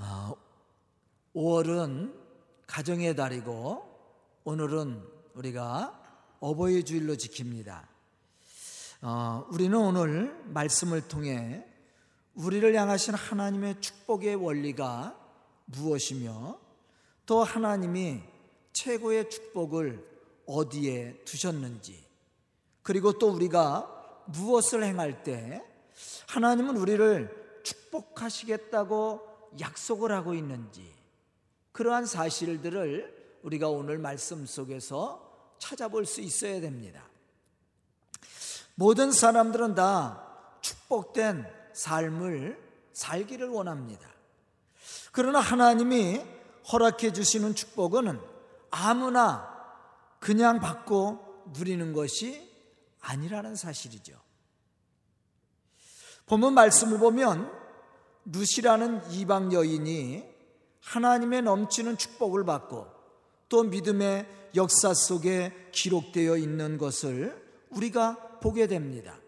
아, 5월은 가정의 달이고 오늘은 우리가 어버이 주일로 지킵니다. 어, 우리는 오늘 말씀을 통해 우리를 향하신 하나님의 축복의 원리가 무엇이며 또 하나님이 최고의 축복을 어디에 두셨는지 그리고 또 우리가 무엇을 행할 때 하나님은 우리를 축복하시겠다고 약속을 하고 있는지 그러한 사실들을 우리가 오늘 말씀 속에서 찾아볼 수 있어야 됩니다. 모든 사람들은 다 축복된 삶을 살기를 원합니다. 그러나 하나님이 허락해 주시는 축복은 아무나 그냥 받고 누리는 것이 아니라는 사실이죠. 본문 말씀을 보면 루시라는 이방 여인이 하나님의 넘치는 축복을 받고 또 믿음의 역사 속에 기록되어 있는 것을 우리가 보게 됩니다.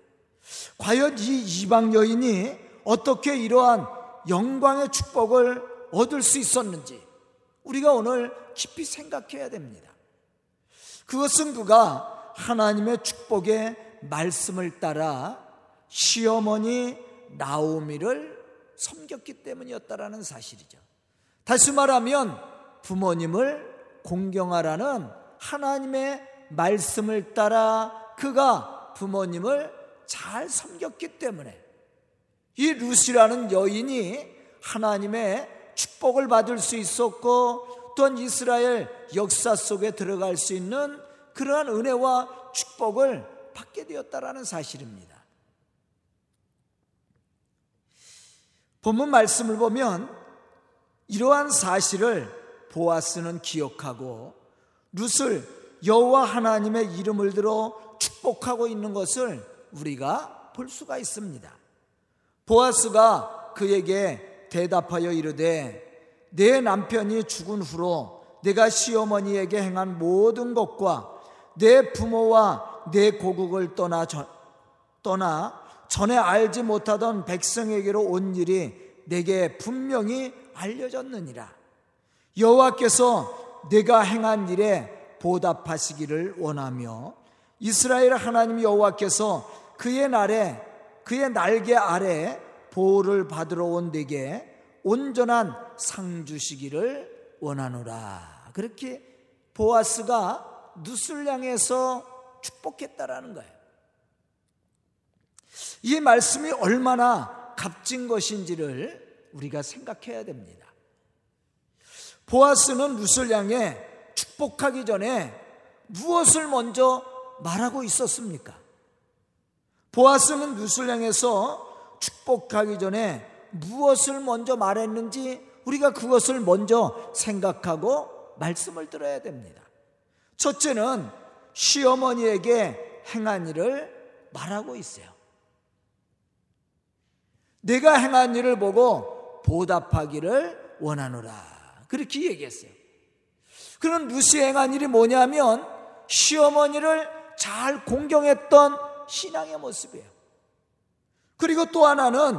과연 이 이방 여인이 어떻게 이러한 영광의 축복을 얻을 수 있었는지 우리가 오늘 깊이 생각해야 됩니다. 그것은 그가 하나님의 축복의 말씀을 따라 시어머니 나오미를 섬겼기 때문이었다라는 사실이죠. 다시 말하면 부모님을 공경하라는 하나님의 말씀을 따라 그가 부모님을 잘 섬겼기 때문에 이 루시라는 여인이 하나님의 축복을 받을 수 있었고 또한 이스라엘 역사 속에 들어갈 수 있는 그러한 은혜와 축복을 받게 되었다라는 사실입니다. 본문 말씀을 보면 이러한 사실을 보아스는 기억하고 룻을 여호와 하나님의 이름을 들어 축복하고 있는 것을 우리가 볼 수가 있습니다. 보아스가 그에게 대답하여 이르되 내 남편이 죽은 후로 내가 시어머니에게 행한 모든 것과 내 부모와 내 고국을 떠나 전, 떠나 전에 알지 못하던 백성에게로 온 일이 내게 분명히 알려졌느니라. 여호와께서 내가 행한 일에 보답하시기를 원하며 이스라엘 하나님 여호와께서 그의 날에 그의 날개 아래 보호를 받으러 온 내게 온전한 상 주시기를 원하노라. 그렇게 보아스가 누슬 향해서 축복했다라는 거예요. 이 말씀이 얼마나 값진 것인지를 우리가 생각해야 됩니다. 보아스는 루슬 향해 축복하기 전에 무엇을 먼저 말하고 있었습니까? 보아스는 루슬 향해서 축복하기 전에 무엇을 먼저 말했는지 우리가 그것을 먼저 생각하고 말씀을 들어야 됩니다. 첫째는 시어머니에게 행한 일을 말하고 있어요. 내가 행한 일을 보고 보답하기를 원하노라. 그렇게 얘기했어요. 그런 루시 행한 일이 뭐냐면 시어머니를 잘 공경했던 신앙의 모습이에요. 그리고 또 하나는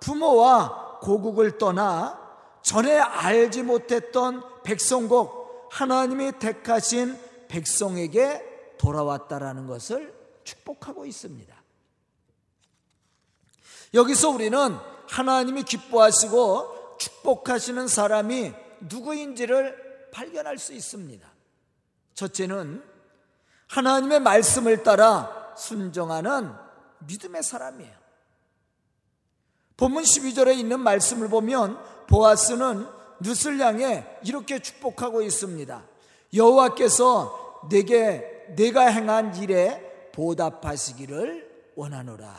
부모와 고국을 떠나 전에 알지 못했던 백성국 하나님이 택하신 백성에게 돌아왔다라는 것을 축복하고 있습니다. 여기서 우리는 하나님이 기뻐하시고 축복하시는 사람이 누구인지를 발견할 수 있습니다. 첫째는 하나님의 말씀을 따라 순정하는 믿음의 사람이에요. 본문 12절에 있는 말씀을 보면 보아스는 룻을 향해 이렇게 축복하고 있습니다. 여호와께서 내게 내가 행한 일에 보답하시기를 원하노라.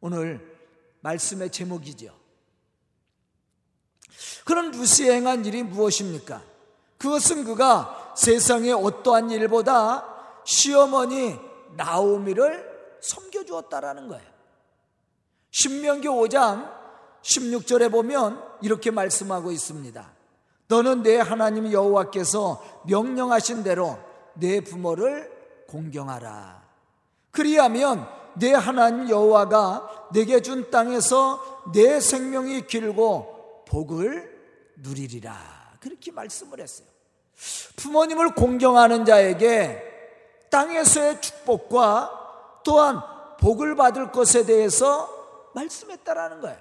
오늘 말씀의 제목이죠. 그런 루시에 행한 일이 무엇입니까? 그것은 그가 세상의 어떠한 일보다 시어머니 나오미를 섬겨주었다라는 거예요. 신명기 5장 16절에 보면 이렇게 말씀하고 있습니다. 너는 내 하나님 여호와께서 명령하신 대로 내 부모를 공경하라. 그리하면 내 하나님 여호와가 내게 준 땅에서 내 생명이 길고 복을 누리리라. 그렇게 말씀을 했어요. 부모님을 공경하는 자에게 땅에서의 축복과 또한 복을 받을 것에 대해서 말씀했다라는 거예요.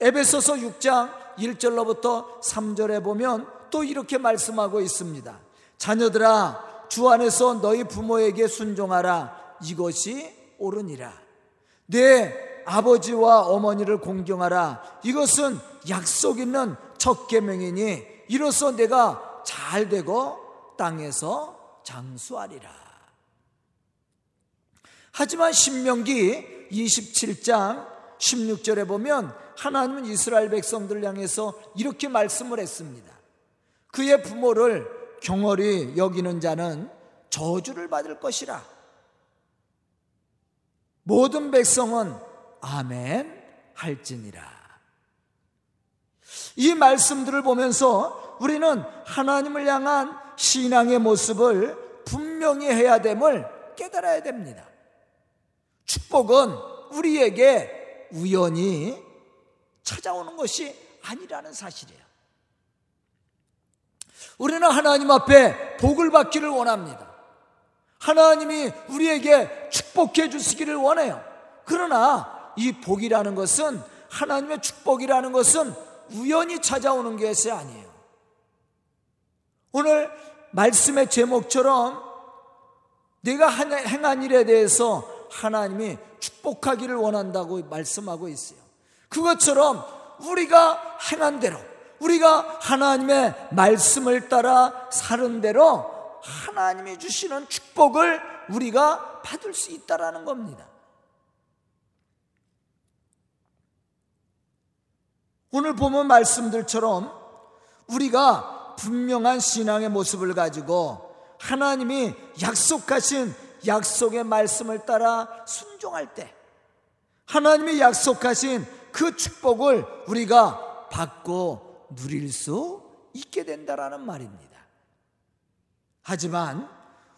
에베소서 6장 1절로부터 3절에 보면 또 이렇게 말씀하고 있습니다. 자녀들아 주 안에서 너희 부모에게 순종하라 이것이 옳으니라. 내 아버지와 어머니를 공경하라 이것은 약속 있는 첫 계명이니 이로써 내가 잘 되고 땅에서 장수하리라. 하지만 신명기 27장 16절에 보면 하나님은 이스라엘 백성들을 향해서 이렇게 말씀을 했습니다. 그의 부모를 경홀히 여기는 자는 저주를 받을 것이라. 모든 백성은 아멘 할지니라. 이 말씀들을 보면서 우리는 하나님을 향한 신앙의 모습을 분명히 해야 됨을 깨달아야 됩니다. 축복은 우리에게 우연히 찾아오는 것이 아니라는 사실이에요. 우리는 하나님 앞에 복을 받기를 원합니다. 하나님이 우리에게 축복해 주시기를 원해요. 그러나 이 복이라는 것은 하나님의 축복이라는 것은 우연히 찾아오는 것이 아니에요. 오늘 말씀의 제목처럼 내가 행한 일에 대해서 하나님이 축복하기를 원한다고 말씀하고 있어요. 그것처럼 우리가 행한 대로 우리가 하나님의 말씀을 따라 사는 대로 하나님이 주시는 축복을 우리가 받을 수 있다라는 겁니다. 오늘 보면 말씀들처럼 우리가 분명한 신앙의 모습을 가지고 하나님이 약속하신 약속의 말씀을 따라 순종할 때 하나님이 약속하신 그 축복을 우리가 받고 누릴 수 있게 된다라는 말입니다. 하지만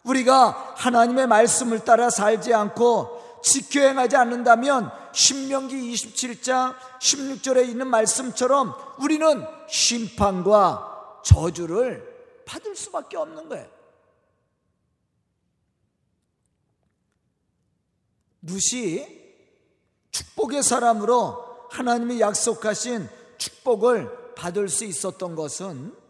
우리가 하나님의 말씀을 따라 살지 않고 지켜 행하지 않는다면 신명기 27장 16절에 있는 말씀처럼 우리는 심판과 저주를 받을 수밖에 없는 거예요. 룻이 축복의 사람으로 하나님이 약속하신 축복을 받을 수 있었던 것은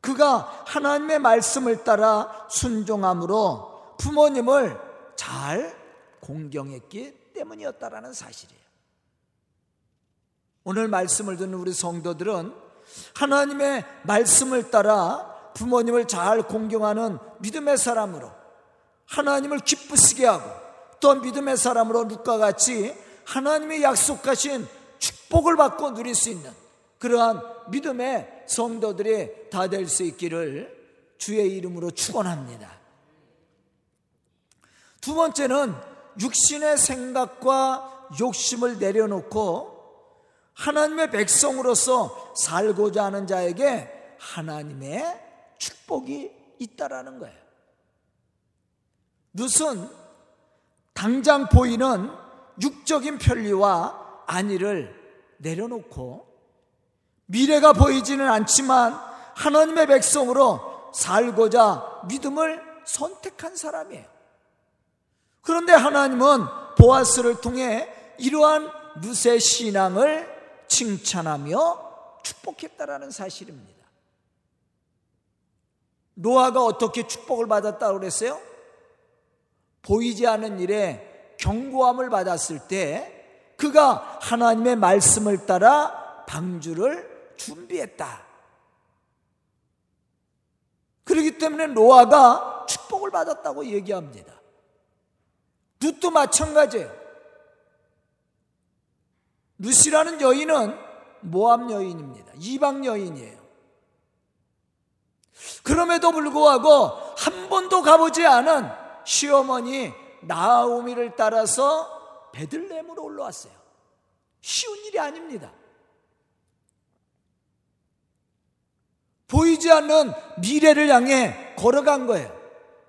그가 하나님의 말씀을 따라 순종함으로 부모님을 잘 공경했기 때문이었다라는 사실이에요. 오늘 말씀을 듣는 우리 성도들은 하나님의 말씀을 따라 부모님을 잘 공경하는 믿음의 사람으로 하나님을 기쁘시게 하고 또 믿음의 사람으로 룩과 같이 하나님의 약속하신 축복을 받고 누릴 수 있는 그러한 믿음의 성도들이 다 될 수 있기를 주의 이름으로 축원합니다. 두 번째는 육신의 생각과 욕심을 내려놓고 하나님의 백성으로서 살고자 하는 자에게 하나님의 축복이 있다라는 거예요. 무슨 당장 보이는 육적인 편리와 안위를 내려놓고 미래가 보이지는 않지만 하나님의 백성으로 살고자 믿음을 선택한 사람이에요. 그런데 하나님은 보아스를 통해 이러한 루세 신앙을 칭찬하며 축복했다라는 사실입니다. 노아가 어떻게 축복을 받았다고 그랬어요? 보이지 않는 일에 경고함을 받았을 때 그가 하나님의 말씀을 따라 방주를 준비했다. 그렇기 때문에 노아가 축복을 받았다고 얘기합니다. 룻도 마찬가지예요. 룻이라는 여인은 모함 여인입니다. 이방 여인이에요. 그럼에도 불구하고 한 번도 가보지 않은 시어머니 나우미를 따라서 베들레헴으로 올라왔어요. 쉬운 일이 아닙니다. 보이지 않는 미래를 향해 걸어간 거예요.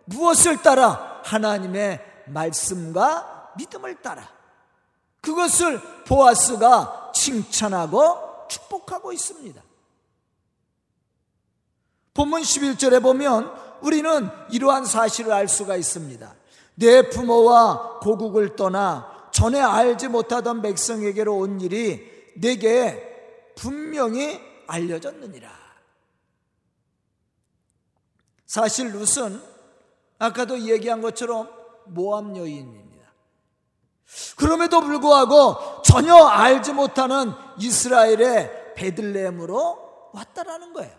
무엇을 따라? 하나님의 말씀과 믿음을 따라. 그것을 보아스가 칭찬하고 축복하고 있습니다. 본문 11절에 보면 우리는 이러한 사실을 알 수가 있습니다. 내 부모와 고국을 떠나 전에 알지 못하던 백성에게로 온 일이 내게 분명히 알려졌느니라. 사실 룻은 아까도 얘기한 것처럼 모함 여인입니다. 그럼에도 불구하고 전혀 알지 못하는 이스라엘의 베들레헴으로 왔다라는 거예요.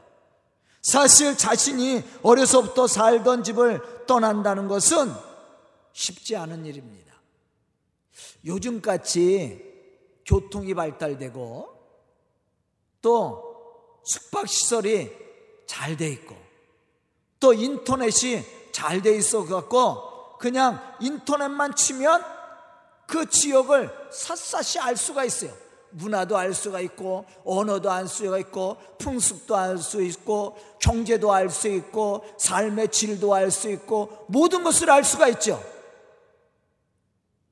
사실 자신이 어려서부터 살던 집을 떠난다는 것은 쉽지 않은 일입니다. 요즘같이 교통이 발달되고 또 숙박시설이 잘 돼 있고 또 인터넷이 잘 돼 있어 갖고 그냥 인터넷만 치면 그 지역을 샅샅이 알 수가 있어요. 문화도 알 수가 있고 언어도 알 수가 있고 풍습도 알 수 있고 경제도 알 수 있고 삶의 질도 알 수 있고 모든 것을 알 수가 있죠.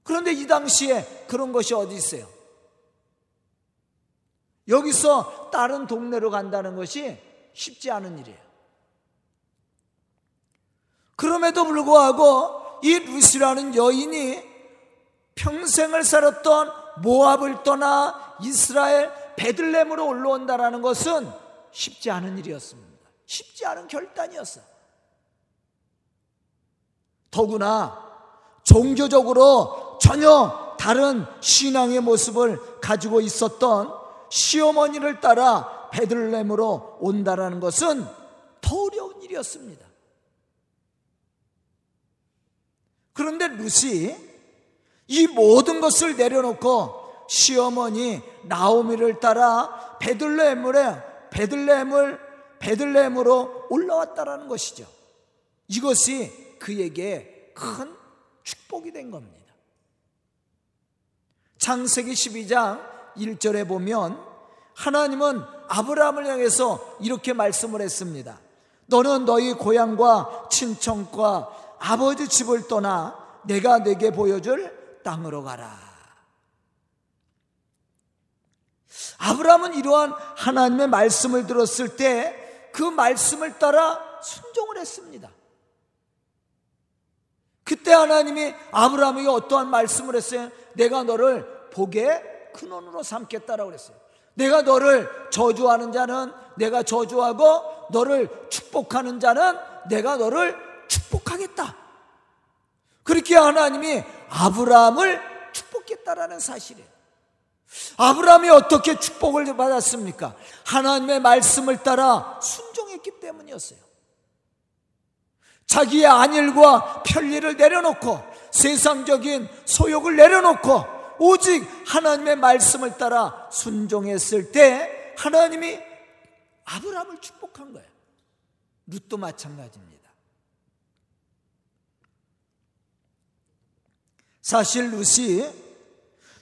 그런데 이 당시에 그런 것이 어디 있어요? 여기서 다른 동네로 간다는 것이 쉽지 않은 일이에요. 그럼에도 불구하고 이 루시라는 여인이 평생을 살았던 모압을 떠나 이스라엘 베들렘으로 올라온다라는 것은 쉽지 않은 일이었습니다. 쉽지 않은 결단이었어요. 더구나 종교적으로 전혀 다른 신앙의 모습을 가지고 있었던 시어머니를 따라 베들렘으로 온다라는 것은 더 어려운 일이었습니다. 그런데 루시 이 모든 것을 내려놓고 시어머니 나오미를 따라 베들레헴을 베들레헴을 베들레헴으로 올라왔다라는 것이죠. 이것이 그에게 큰 축복이 된 겁니다. 창세기 12장 1절에 보면 하나님은 아브라함을 향해서 이렇게 말씀을 했습니다. 너는 너희 고향과 친척과 아버지 집을 떠나 내가 내게 보여줄 땅으로 가라. 아브라함은 이러한 하나님의 말씀을 들었을 때 그 말씀을 따라 순종을 했습니다. 그때 하나님이 아브라함에게 어떠한 말씀을 했어요? 내가 너를 복의 근원으로 삼겠다라고 그랬어요. 내가 너를 저주하는 자는 내가 저주하고 너를 축복하는 자는 내가 너를 하겠다. 그렇게 하나님이 아브라함을 축복했다라는 사실이에요. 아브라함이 어떻게 축복을 받았습니까? 하나님의 말씀을 따라 순종했기 때문이었어요. 자기의 안일과 편리를 내려놓고 세상적인 소욕을 내려놓고 오직 하나님의 말씀을 따라 순종했을 때 하나님이 아브라함을 축복한 거예요. 룻도 마찬가지입니다. 사실 룻이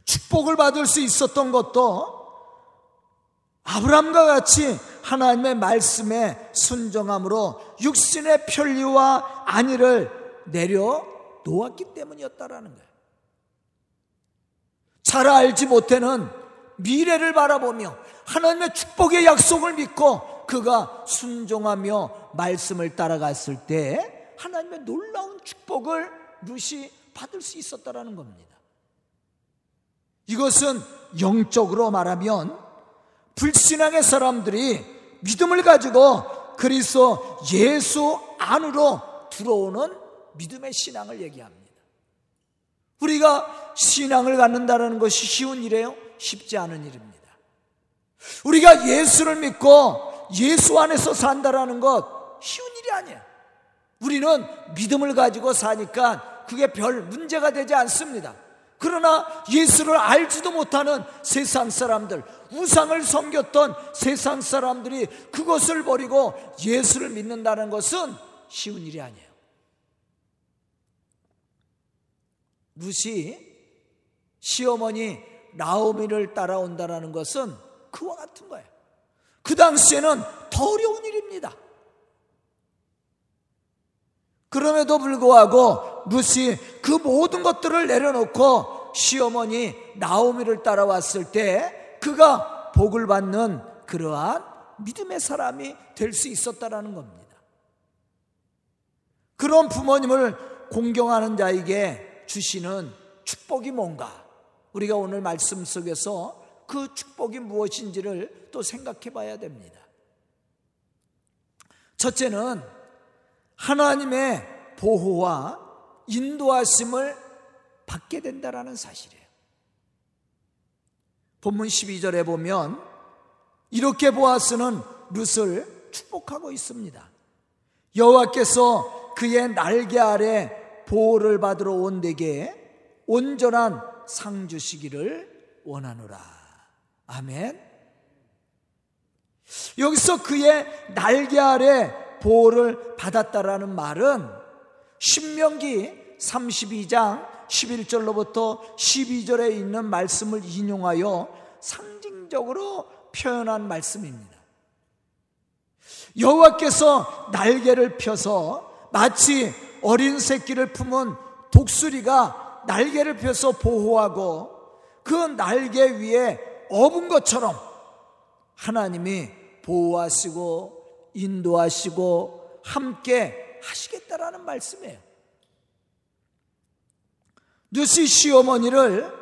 축복을 받을 수 있었던 것도 아브람과 같이 하나님의 말씀에 순종함으로 육신의 편리와 안위를 내려 놓았기 때문이었다라는 거예요. 잘 알지 못해는 미래를 바라보며 하나님의 축복의 약속을 믿고 그가 순종하며 말씀을 따라갔을 때 하나님의 놀라운 축복을 루시 받을 수 있었다라는 겁니다. 이것은 영적으로 말하면 불신앙의 사람들이 믿음을 가지고 그리스도 예수 안으로 들어오는 믿음의 신앙을 얘기합니다. 우리가 신앙을 갖는다는 것이 쉬운 일이에요? 쉽지 않은 일입니다. 우리가 예수를 믿고 예수 안에서 산다라는 것 쉬운 일이 아니에요. 우리는 믿음을 가지고 사니까 그게 별 문제가 되지 않습니다. 그러나 예수를 알지도 못하는 세상 사람들, 우상을 섬겼던 세상 사람들이 그것을 버리고 예수를 믿는다는 것은 쉬운 일이 아니에요. 루시 시어머니 나오미를 따라온다는 것은 그와 같은 거예요. 그 당시에는 더 어려운 일입니다. 그럼에도 불구하고 루시 그 모든 것들을 내려놓고 시어머니 나오미를 따라왔을 때 그가 복을 받는 그러한 믿음의 사람이 될 수 있었다라는 겁니다. 그런 부모님을 공경하는 자에게 주시는 축복이 뭔가? 우리가 오늘 말씀 속에서 그 축복이 무엇인지를 또 생각해 봐야 됩니다. 첫째는 하나님의 보호와 인도하심을 받게 된다라는 사실이에요. 본문 12절에 보면 이렇게 보아스는 룻을 축복하고 있습니다. 여호와께서 그의 날개 아래 보호를 받으러 온 데게 온전한 상 주시기를 원하노라. 아멘. 여기서 그의 날개 아래 보호를 받았다라는 말은 신명기 32장 11절로부터 12절에 있는 말씀을 인용하여 상징적으로 표현한 말씀입니다. 여호와께서 날개를 펴서 마치 어린 새끼를 품은 독수리가 날개를 펴서 보호하고 그 날개 위에 업은 것처럼 하나님이 보호하시고 인도하시고 함께 하시겠다라는 말씀이에요. 누시 시어머니를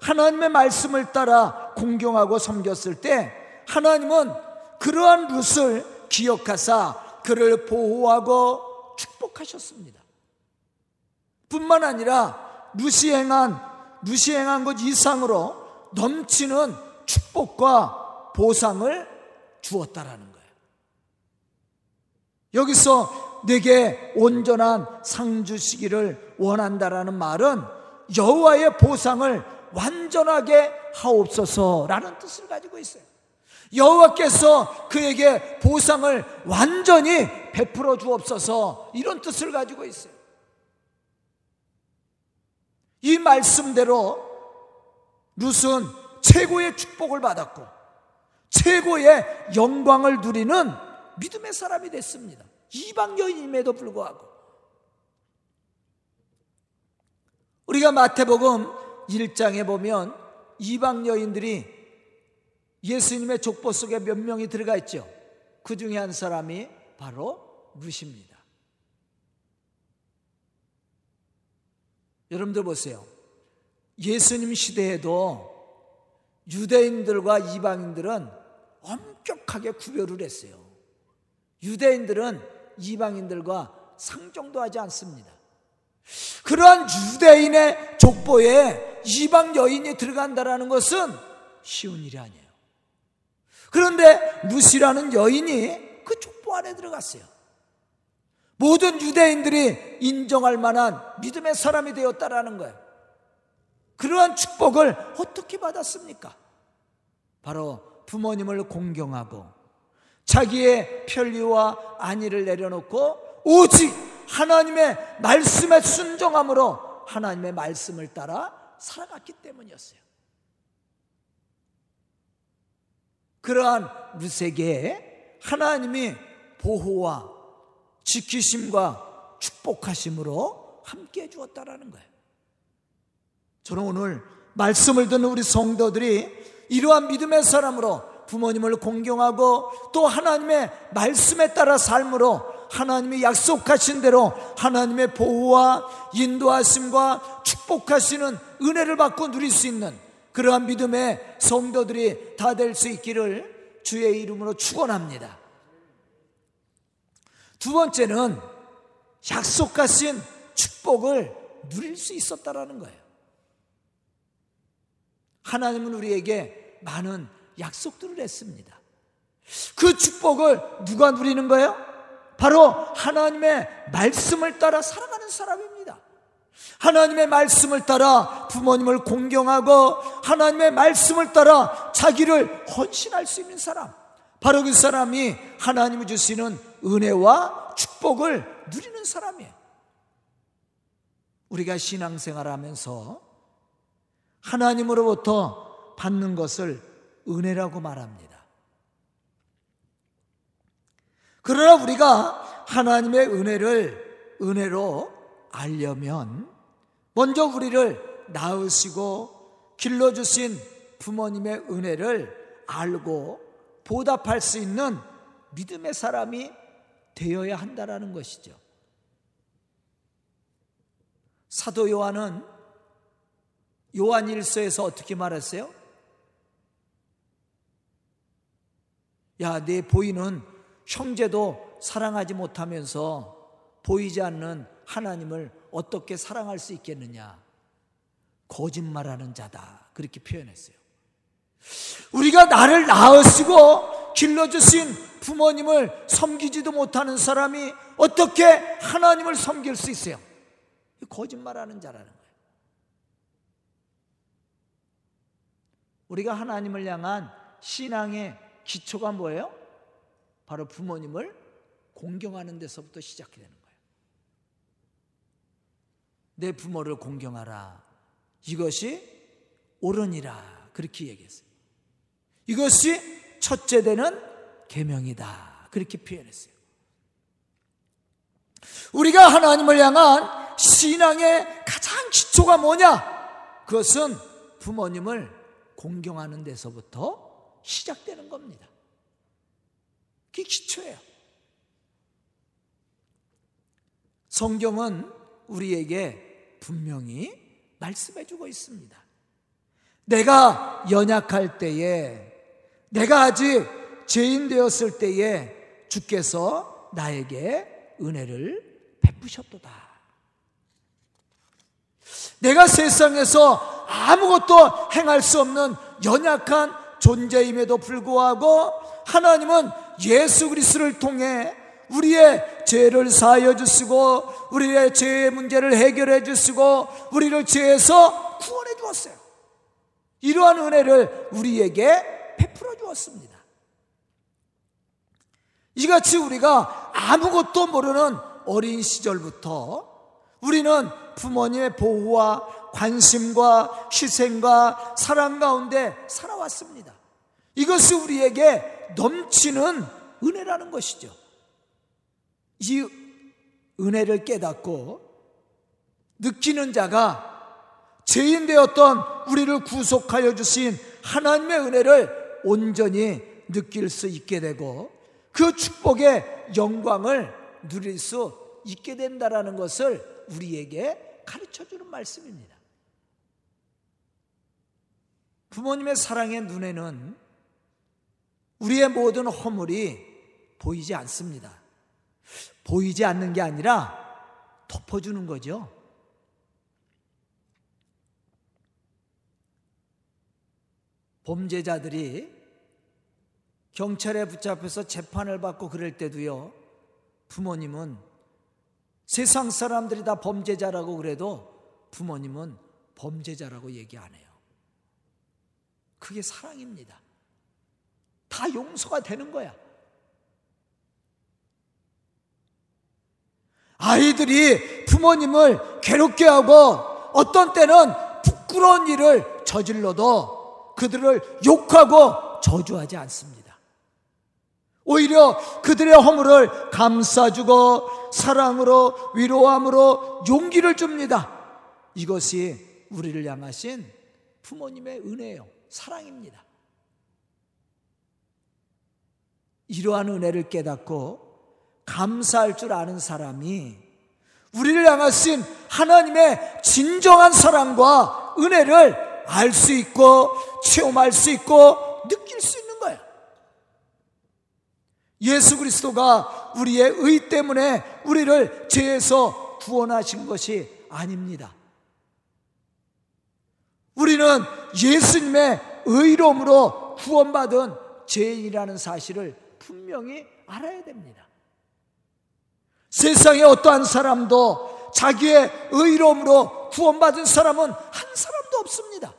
하나님의 말씀을 따라 공경하고 섬겼을 때 하나님은 그러한 룻을 기억하사 그를 보호하고 축복하셨습니다. 뿐만 아니라 룻이 행한 룻이 행한 것 이상으로 넘치는 축복과 보상을 주었다라는. 여기서 내게 온전한 상 주시기를 원한다라는 말은 여호와의 보상을 완전하게 하옵소서라는 뜻을 가지고 있어요. 여호와께서 그에게 보상을 완전히 베풀어 주옵소서 이런 뜻을 가지고 있어요. 이 말씀대로 룻은 최고의 축복을 받았고 최고의 영광을 누리는 믿음의 사람이 됐습니다. 이방 여인임에도 불구하고 우리가 마태복음 1장에 보면 이방 여인들이 예수님의 족보 속에 몇 명이 들어가 있죠. 그 중에 한 사람이 바로 루시입니다. 여러분들 보세요. 예수님 시대에도 유대인들과 이방인들은 엄격하게 구별을 했어요. 유대인들은 이방인들과 상종도 하지 않습니다. 그러한 유대인의 족보에 이방 여인이 들어간다라는 것은 쉬운 일이 아니에요. 그런데 루시라는 여인이 그 족보 안에 들어갔어요. 모든 유대인들이 인정할 만한 믿음의 사람이 되었다라는 거예요. 그러한 축복을 어떻게 받았습니까? 바로 부모님을 공경하고 자기의 편리와 안위를 내려놓고 오직 하나님의 말씀에 순종함으로 하나님의 말씀을 따라 살아갔기 때문이었어요. 그러한 루세게 하나님이 보호와 지키심과 축복하심으로 함께 해 주었다라는 거예요. 저는 오늘 말씀을 듣는 우리 성도들이 이러한 믿음의 사람으로 부모님을 공경하고 또 하나님의 말씀에 따라 삶으로 하나님이 약속하신 대로 하나님의 보호와 인도하심과 축복하시는 은혜를 받고 누릴 수 있는 그러한 믿음의 성도들이 다 될 수 있기를 주의 이름으로 축원합니다. 두 번째는 약속하신 축복을 누릴 수 있었다라는 거예요. 하나님은 우리에게 많은 약속들을 했습니다. 그 축복을 누가 누리는 거예요? 바로 하나님의 말씀을 따라 살아가는 사람입니다. 하나님의 말씀을 따라 부모님을 공경하고 하나님의 말씀을 따라 자기를 헌신할 수 있는 사람. 바로 그 사람이 하나님이 주시는 은혜와 축복을 누리는 사람이에요. 우리가 신앙생활 하면서 하나님으로부터 받는 것을 은혜라고 말합니다. 그러나 우리가 하나님의 은혜를 은혜로 알려면 먼저 우리를 낳으시고 길러주신 부모님의 은혜를 알고 보답할 수 있는 믿음의 사람이 되어야 한다라는 것이죠. 사도 요한은 요한 일서에서 어떻게 말했어요? 야, 내 보이는 형제도 사랑하지 못하면서 보이지 않는 하나님을 어떻게 사랑할 수 있겠느냐? 거짓말하는 자다. 그렇게 표현했어요. 우리가 나를 낳으시고 길러주신 부모님을 섬기지도 못하는 사람이 어떻게 하나님을 섬길 수 있어요? 거짓말하는 자라는 거예요. 우리가 하나님을 향한 신앙의 기초가 뭐예요? 바로 부모님을 공경하는 데서부터 시작이 되는 거예요. 내 부모를 공경하라. 이것이 옳으니라. 그렇게 얘기했어요. 이것이 첫째 되는 계명이다. 그렇게 표현했어요. 우리가 하나님을 향한 신앙의 가장 기초가 뭐냐? 그것은 부모님을 공경하는 데서부터 시작되는 겁니다. 그게 기초예요. 성경은 우리에게 분명히 말씀해 주고 있습니다. 내가 연약할 때에, 내가 아직 죄인 되었을 때에 주께서 나에게 은혜를 베푸셨도다. 내가 세상에서 아무것도 행할 수 없는 연약한 존재임에도 불구하고 하나님은 예수 그리스도를 통해 우리의 죄를 사하여 주시고 우리의 죄의 문제를 해결해 주시고 우리를 죄에서 구원해 주었어요. 이러한 은혜를 우리에게 베풀어 주었습니다. 이같이 우리가 아무것도 모르는 어린 시절부터 우리는 부모님의 보호와 관심과 희생과 사랑 가운데 살아왔습니다. 이것이 우리에게 넘치는 은혜라는 것이죠. 이 은혜를 깨닫고 느끼는 자가 죄인 되었던 우리를 구속하여 주신 하나님의 은혜를 온전히 느낄 수 있게 되고 그 축복의 영광을 누릴 수 있게 된다라는 것을 우리에게 가르쳐 주는 말씀입니다. 부모님의 사랑의 눈에는 우리의 모든 허물이 보이지 않습니다. 보이지 않는 게 아니라 덮어주는 거죠. 범죄자들이 경찰에 붙잡혀서 재판을 받고 그럴 때도요, 부모님은 세상 사람들이 다 범죄자라고 그래도 부모님은 범죄자라고 얘기 안 해요. 그게 사랑입니다. 다 용서가 되는 거야. 아이들이 부모님을 괴롭게 하고 어떤 때는 부끄러운 일을 저질러도 그들을 욕하고 저주하지 않습니다. 오히려 그들의 허물을 감싸주고 사랑으로 위로함으로 용기를 줍니다. 이것이 우리를 향하신 부모님의 은혜예요. 사랑입니다. 이러한 은혜를 깨닫고 감사할 줄 아는 사람이 우리를 향하신 하나님의 진정한 사랑과 은혜를 알 수 있고 체험할 수 있고 느낄 수 있는 거예요. 예수 그리스도가 우리의 의 때문에 우리를 죄에서 구원하신 것이 아닙니다. 우리는 예수님의 의로움으로 구원받은 죄인이라는 사실을 분명히 알아야 됩니다. 세상에 어떠한 사람도 자기의 의로움으로 구원받은 사람은 한 사람도 없습니다.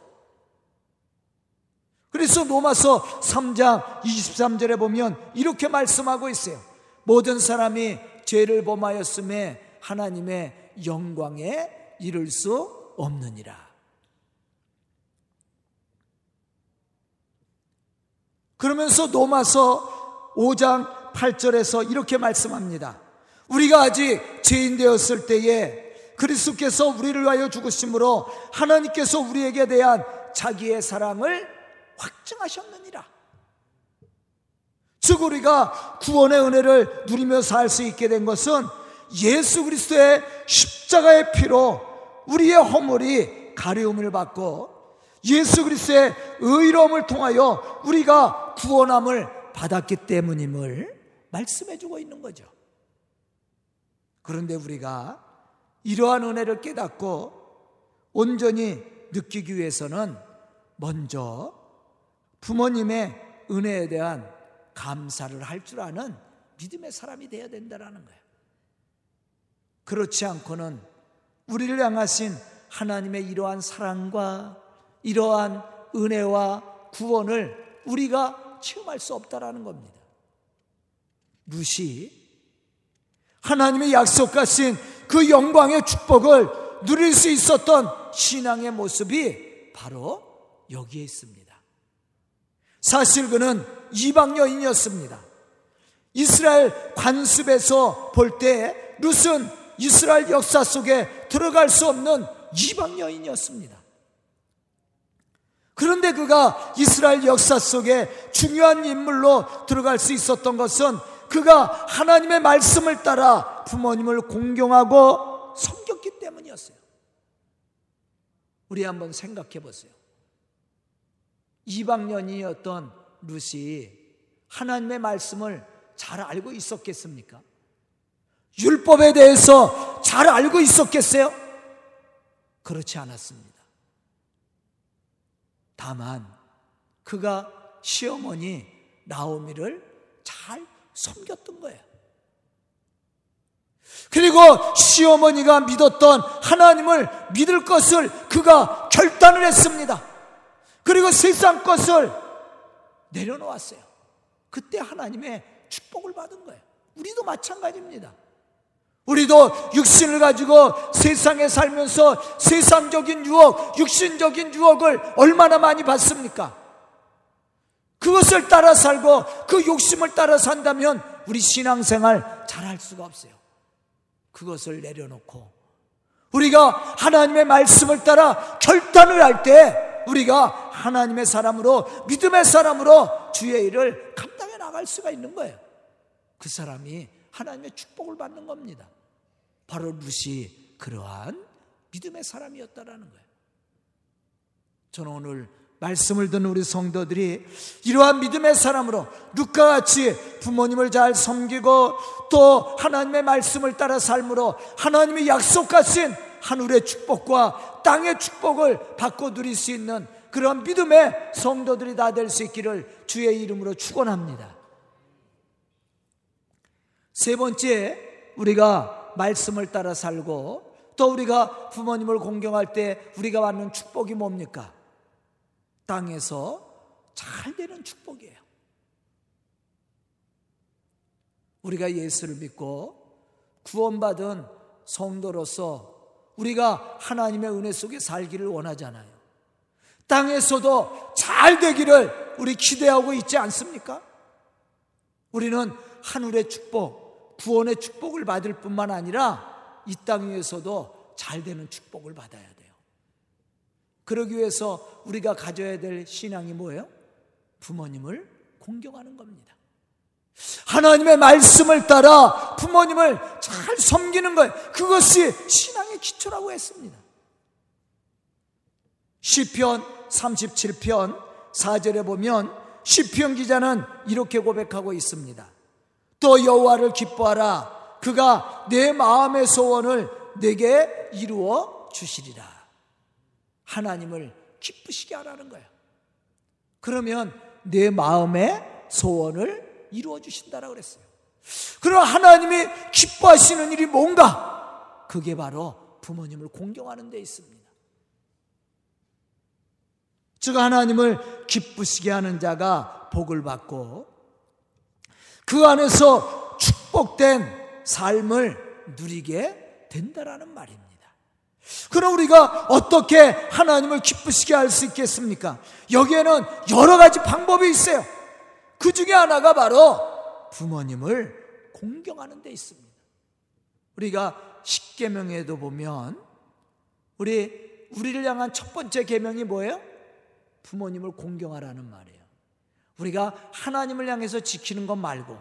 그래서 로마서 3장 23절에 보면 이렇게 말씀하고 있어요. 모든 사람이 죄를 범하였음에 하나님의 영광에 이를 수 없느니라. 그러면서 로마서 5장 8절에서 이렇게 말씀합니다. 우리가 아직 죄인 되었을 때에 그리스도께서 우리를 위하여 죽으심으로 하나님께서 우리에게 대한 자기의 사랑을 확증하셨느니라. 즉 우리가 구원의 은혜를 누리며 살 수 있게 된 것은 예수 그리스도의 십자가의 피로 우리의 허물이 가려움을 받고 예수 그리스도의 의로움을 통하여 우리가 구원함을 받았기 때문임을 말씀해 주고 있는 거죠. 그런데 우리가 이러한 은혜를 깨닫고 온전히 느끼기 위해서는 먼저 부모님의 은혜에 대한 감사를 할 줄 아는 믿음의 사람이 되어야 된다는 거예요. 그렇지 않고는 우리를 향하신 하나님의 이러한 사랑과 이러한 은혜와 구원을 우리가 체험할 수 없다라는 겁니다. 루시 하나님의 약속하신 그 영광의 축복을 누릴 수 있었던 신앙의 모습이 바로 여기에 있습니다. 사실 그는 이방 여인이었습니다. 이스라엘 관습에서 볼때 룻은 이스라엘 역사 속에 들어갈 수 없는 이방 여인이었습니다. 그런데 그가 이스라엘 역사 속에 중요한 인물로 들어갈 수 있었던 것은 그가 하나님의 말씀을 따라 부모님을 공경하고 섬겼기 때문이었어요. 우리 한번 생각해 보세요. 이방년이었던 룻이 하나님의 말씀을 잘 알고 있었겠습니까? 율법에 대해서 잘 알고 있었겠어요? 그렇지 않았습니다. 다만 그가 시어머니 나오미를 잘 섬겼던 거예요. 그리고 시어머니가 믿었던 하나님을 믿을 것을 그가 결단을 했습니다. 그리고 세상 것을 내려놓았어요. 그때 하나님의 축복을 받은 거예요. 우리도 마찬가지입니다. 우리도 육신을 가지고 세상에 살면서 세상적인 유혹, 육신적인 유혹을 얼마나 많이 받습니까? 그것을 따라 살고 그 욕심을 따라 산다면 우리 신앙생활 잘할 수가 없어요. 그것을 내려놓고 우리가 하나님의 말씀을 따라 결단을 할 때 우리가 하나님의 사람으로 믿음의 사람으로 주의 일을 감당해 나갈 수가 있는 거예요. 그 사람이 하나님의 축복을 받는 겁니다. 바로 룻이 그러한 믿음의 사람이었다라는 거예요. 저는 오늘 말씀을 듣는 우리 성도들이 이러한 믿음의 사람으로 룻과 같이 부모님을 잘 섬기고 또 하나님의 말씀을 따라 삶으로 하나님이 약속하신 하늘의 축복과 땅의 축복을 받고 누릴 수 있는 그런 믿음의 성도들이 다 될 수 있기를 주의 이름으로 축원합니다. 세 번째 우리가 말씀을 따라 살고 또 우리가 부모님을 공경할 때 우리가 받는 축복이 뭡니까? 땅에서 잘 되는 축복이에요. 우리가 예수를 믿고 구원받은 성도로서 우리가 하나님의 은혜 속에 살기를 원하잖아요. 땅에서도 잘 되기를 우리 기대하고 있지 않습니까? 우리는 하늘의 축복, 구원의 축복을 받을 뿐만 아니라 이 땅 위에서도 잘 되는 축복을 받아야 돼요. 그러기 위해서 우리가 가져야 될 신앙이 뭐예요? 부모님을 공경하는 겁니다. 하나님의 말씀을 따라 부모님을 잘 섬기는 것, 그것이 신앙의 기초라고 했습니다. 시편 37편 4절에 보면 시편 기자는 이렇게 고백하고 있습니다. 또 여호와를 기뻐하라. 그가 내 마음의 소원을 내게 이루어 주시리라. 하나님을 기쁘시게 하라는 거예요. 그러면 내 마음의 소원을 이루어 주신다라고 그랬어요. 그럼 하나님이 기뻐하시는 일이 뭔가? 그게 바로 부모님을 공경하는 데 있습니다. 즉 하나님을 기쁘시게 하는 자가 복을 받고 그 안에서 축복된 삶을 누리게 된다라는 말입니다. 그럼 우리가 어떻게 하나님을 기쁘시게 할 수 있겠습니까? 여기에는 여러 가지 방법이 있어요. 그 중에 하나가 바로 부모님을 공경하는 데 있습니다. 우리가 십계명에도 보면 우리 우리를 향한 첫 번째 계명이 뭐예요? 부모님을 공경하라는 말이에요. 우리가 하나님을 향해서 지키는 것 말고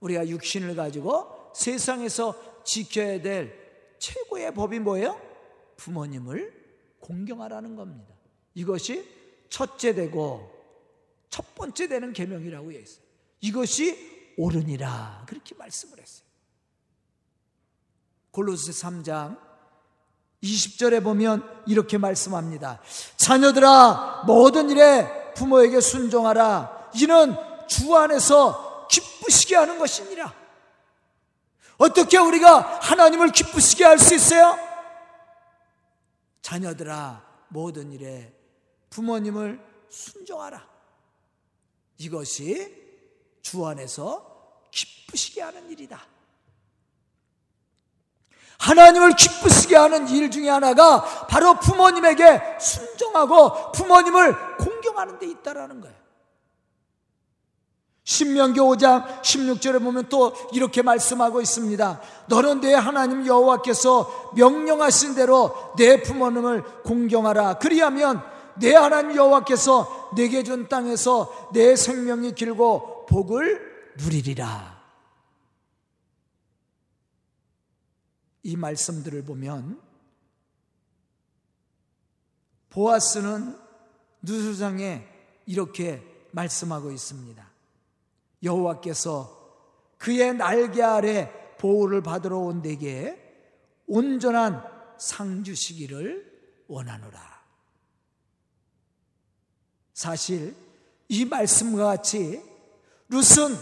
우리가 육신을 가지고 세상에서 지켜야 될 최고의 법이 뭐예요? 부모님을 공경하라는 겁니다. 이것이 첫째 되고 첫 번째 되는 계명이라고 했어요. 이것이 옳으니라 그렇게 말씀을 했어요. 골로새 3장 20절에 보면 이렇게 말씀합니다. 자녀들아 모든 일에 부모에게 순종하라. 이는 주 안에서 기쁘시게 하는 것이니라. 어떻게 우리가 하나님을 기쁘시게 할 수 있어요? 자녀들아 모든 일에 부모님을 순종하라. 이것이 주 안에서 기쁘시게 하는 일이다. 하나님을 기쁘시게 하는 일 중에 하나가 바로 부모님에게 순종하고 부모님을 공경하는 데 있다라는 거예요. 신명기 5장 16절에 보면 또 이렇게 말씀하고 있습니다. 너는 내 하나님 여호와께서 명령하신 대로 내 부모님을 공경하라. 그리하면 내 하나님 여호와께서 내게 준 땅에서 내 생명이 길고 복을 누리리라. 이 말씀들을 보면 보아스는 누수장에 이렇게 말씀하고 있습니다. 여호와께서 그의 날개 아래 보호를 받으러 온 내게 온전한 상 주시기를 원하노라. 사실 이 말씀과 같이 룻은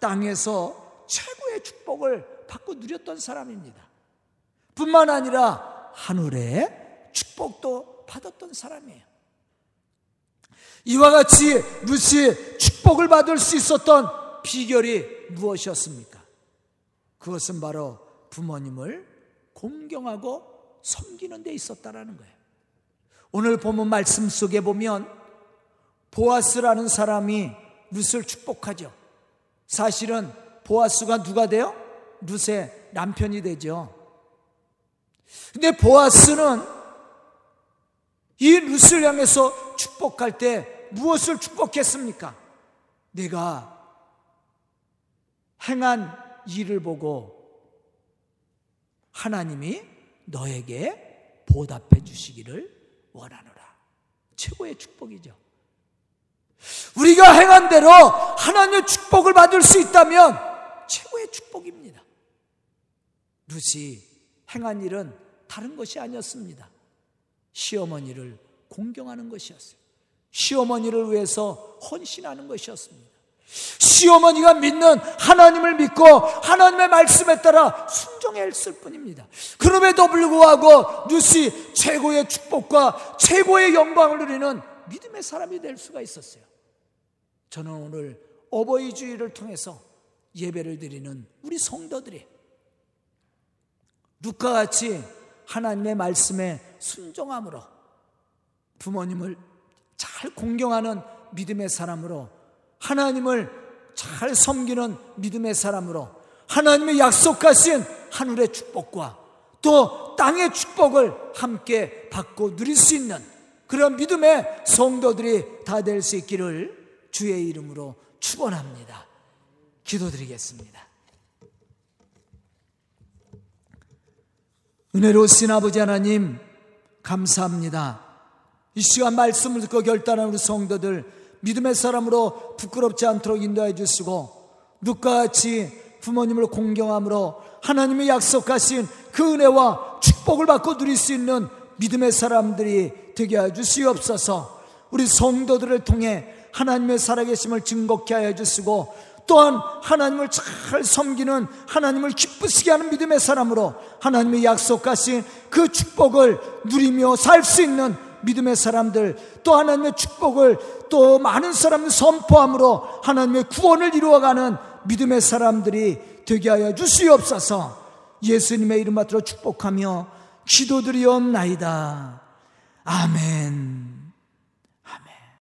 땅에서 최고의 축복을 받고 누렸던 사람입니다. 뿐만 아니라 하늘의 축복도 받았던 사람이에요. 이와 같이 루시 축복을 받을 수 있었던 비결이 무엇이었습니까? 그것은 바로 부모님을 공경하고 섬기는 데 있었다라는 거예요. 오늘 본문 말씀 속에 보면 보아스라는 사람이 룻을 축복하죠. 사실은 보아스가 누가 돼요? 룻의 남편이 되죠. 근데 보아스는 이 룻을 향해서 축복할 때 무엇을 축복했습니까? 내가 행한 일을 보고 하나님이 너에게 보답해 주시기를 원하노라. 최고의 축복이죠. 우리가 행한 대로 하나님의 축복을 받을 수 있다면 최고의 축복입니다. 룻이 행한 일은 다른 것이 아니었습니다. 시어머니를 공경하는 것이었어요. 시어머니를 위해서 헌신하는 것이었습니다. 시어머니가 믿는 하나님을 믿고 하나님의 말씀에 따라 순종했을 뿐입니다. 그럼에도 불구하고 누시 최고의 축복과 최고의 영광을 누리는 믿음의 사람이 될 수가 있었어요. 저는 오늘 어버이 주일을 통해서 예배를 드리는 우리 성도들이 누가 같이 하나님의 말씀에 순종함으로 부모님을 잘 공경하는 믿음의 사람으로 하나님을 잘 섬기는 믿음의 사람으로 하나님의 약속하신 하늘의 축복과 또 땅의 축복을 함께 받고 누릴 수 있는 그런 믿음의 성도들이 다 될 수 있기를 주의 이름으로 축원합니다. 기도드리겠습니다. 은혜로우신 아버지 하나님 감사합니다. 이 시간 말씀을 듣고 결단한 우리 성도들 믿음의 사람으로 부끄럽지 않도록 인도해 주시고 누가 같이 부모님을 공경함으로 하나님이 약속하신 그 은혜와 축복을 받고 누릴 수 있는 믿음의 사람들이 되게 해 주시옵소서. 우리 성도들을 통해 하나님의 살아계심을 증거케 하여 주시고 또한 하나님을 잘 섬기는 하나님을 기쁘시게 하는 믿음의 사람으로 하나님의 약속하신 그 축복을 누리며 살 수 있는 믿음의 사람들 또 하나님의 축복을 또 많은 사람을 선포함으로 하나님의 구원을 이루어가는 믿음의 사람들이 되게 하여 주시옵소서 예수님의 이름 받들어 축복하며 기도드리옵나이다. 아멘.